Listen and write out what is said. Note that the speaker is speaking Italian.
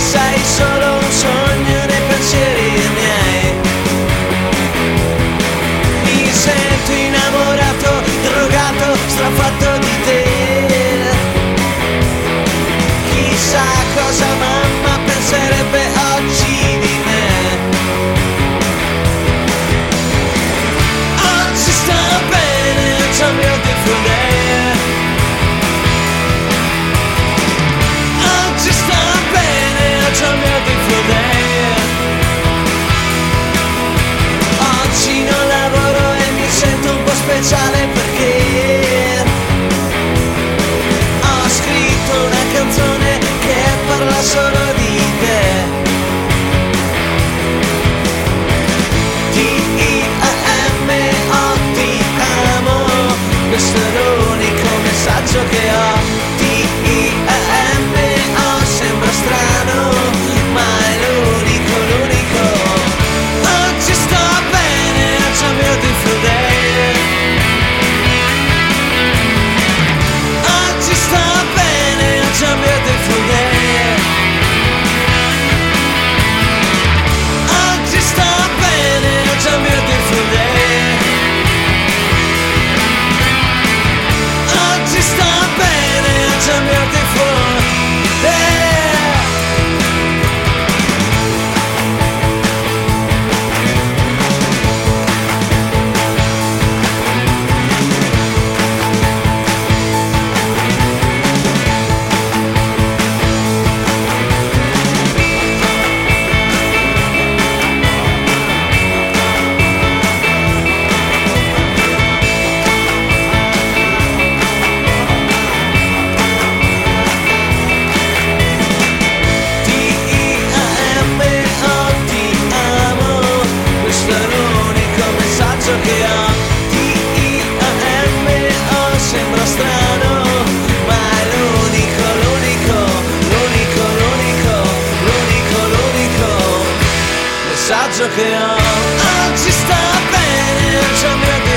say so. strano, ma è l'unico, l'unico, l'unico, l'unico, l'unico messaggio che ho. Oggi sta bene, c'è mio